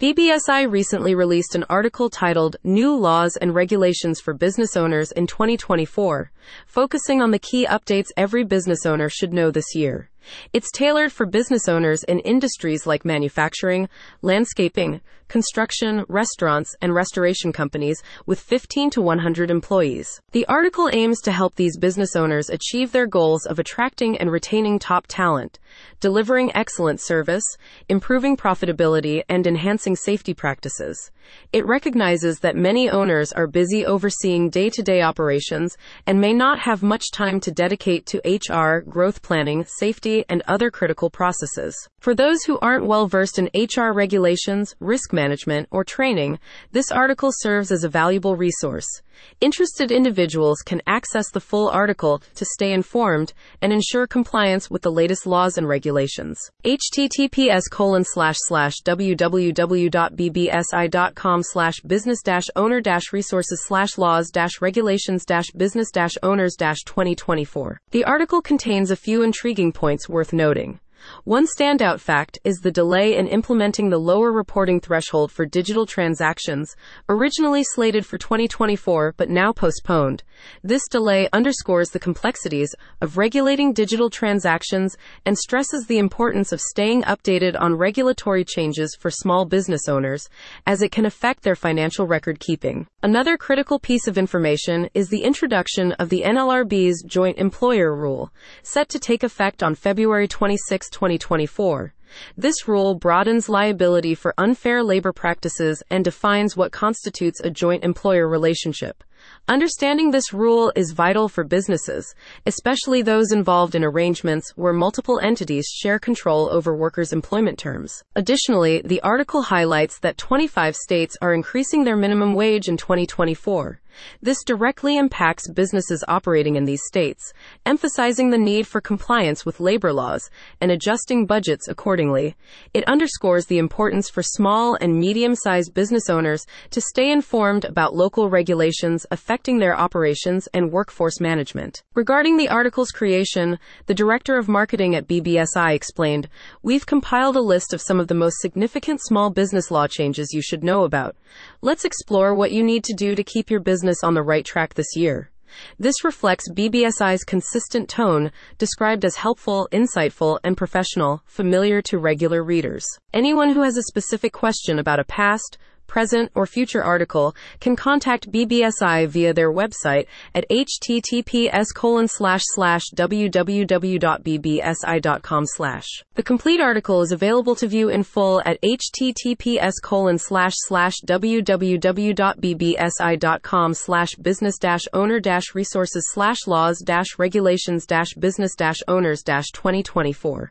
BBSI recently released an article titled New Laws and Regulations for Business Owners in 2024, focusing on the key updates every business owner should know this year. It's tailored for business owners in industries like manufacturing, landscaping, construction, restaurants, and restoration companies with 15 to 100 employees. The article aims to help these business owners achieve their goals of attracting and retaining top talent, delivering excellent service, improving profitability, and enhancing safety practices. It recognizes that many owners are busy overseeing day to day operations and may not have much time to dedicate to HR, growth planning, safety, and other critical processes. For those who aren't well versed in HR regulations, risk management, or training, this article serves as a valuable resource. Interested individuals can access the full article to stay informed and ensure compliance with the latest laws and regulations. https colon slash slash www.bbsi.com slash business dash owner dash resources slash laws dash regulations dash business dash owners dash 2024. The article contains a few intriguing points worth noting. One standout fact is the delay in implementing the lower reporting threshold for digital transactions, originally slated for 2024 but now postponed. This delay underscores the complexities of regulating digital transactions and stresses the importance of staying updated on regulatory changes for small business owners, as it can affect their financial record keeping. Another critical piece of information is the introduction of the NLRB's Joint Employer Rule, set to take effect on February 26, 2024. This rule broadens liability for unfair labor practices and defines what constitutes a joint employer relationship. Understanding this rule is vital for businesses, especially those involved in arrangements where multiple entities share control over workers' employment terms. Additionally, the article highlights that 25 states are increasing their minimum wage in 2024. This directly impacts businesses operating in these states, emphasizing the need for compliance with labor laws and adjusting budgets accordingly. It underscores the importance for small and medium sized business owners to stay informed about local regulations affecting their operations and workforce management. Regarding the article's creation, the director of marketing at BBSI explained, We've compiled a list of some of the most significant small business law changes you should know about. Let's explore what you need to do to keep your business business on the right track this year. This reflects BBSI's consistent tone, described as helpful, insightful, and professional, familiar to regular readers. Anyone who has a specific question about a past, present, or future article can contact BBSI via their website at https www.bbsi.com. The complete article is available to view in full at https colon slash slash www.bbsi.com slash business owner resources slash laws regulations business owners dash 2024.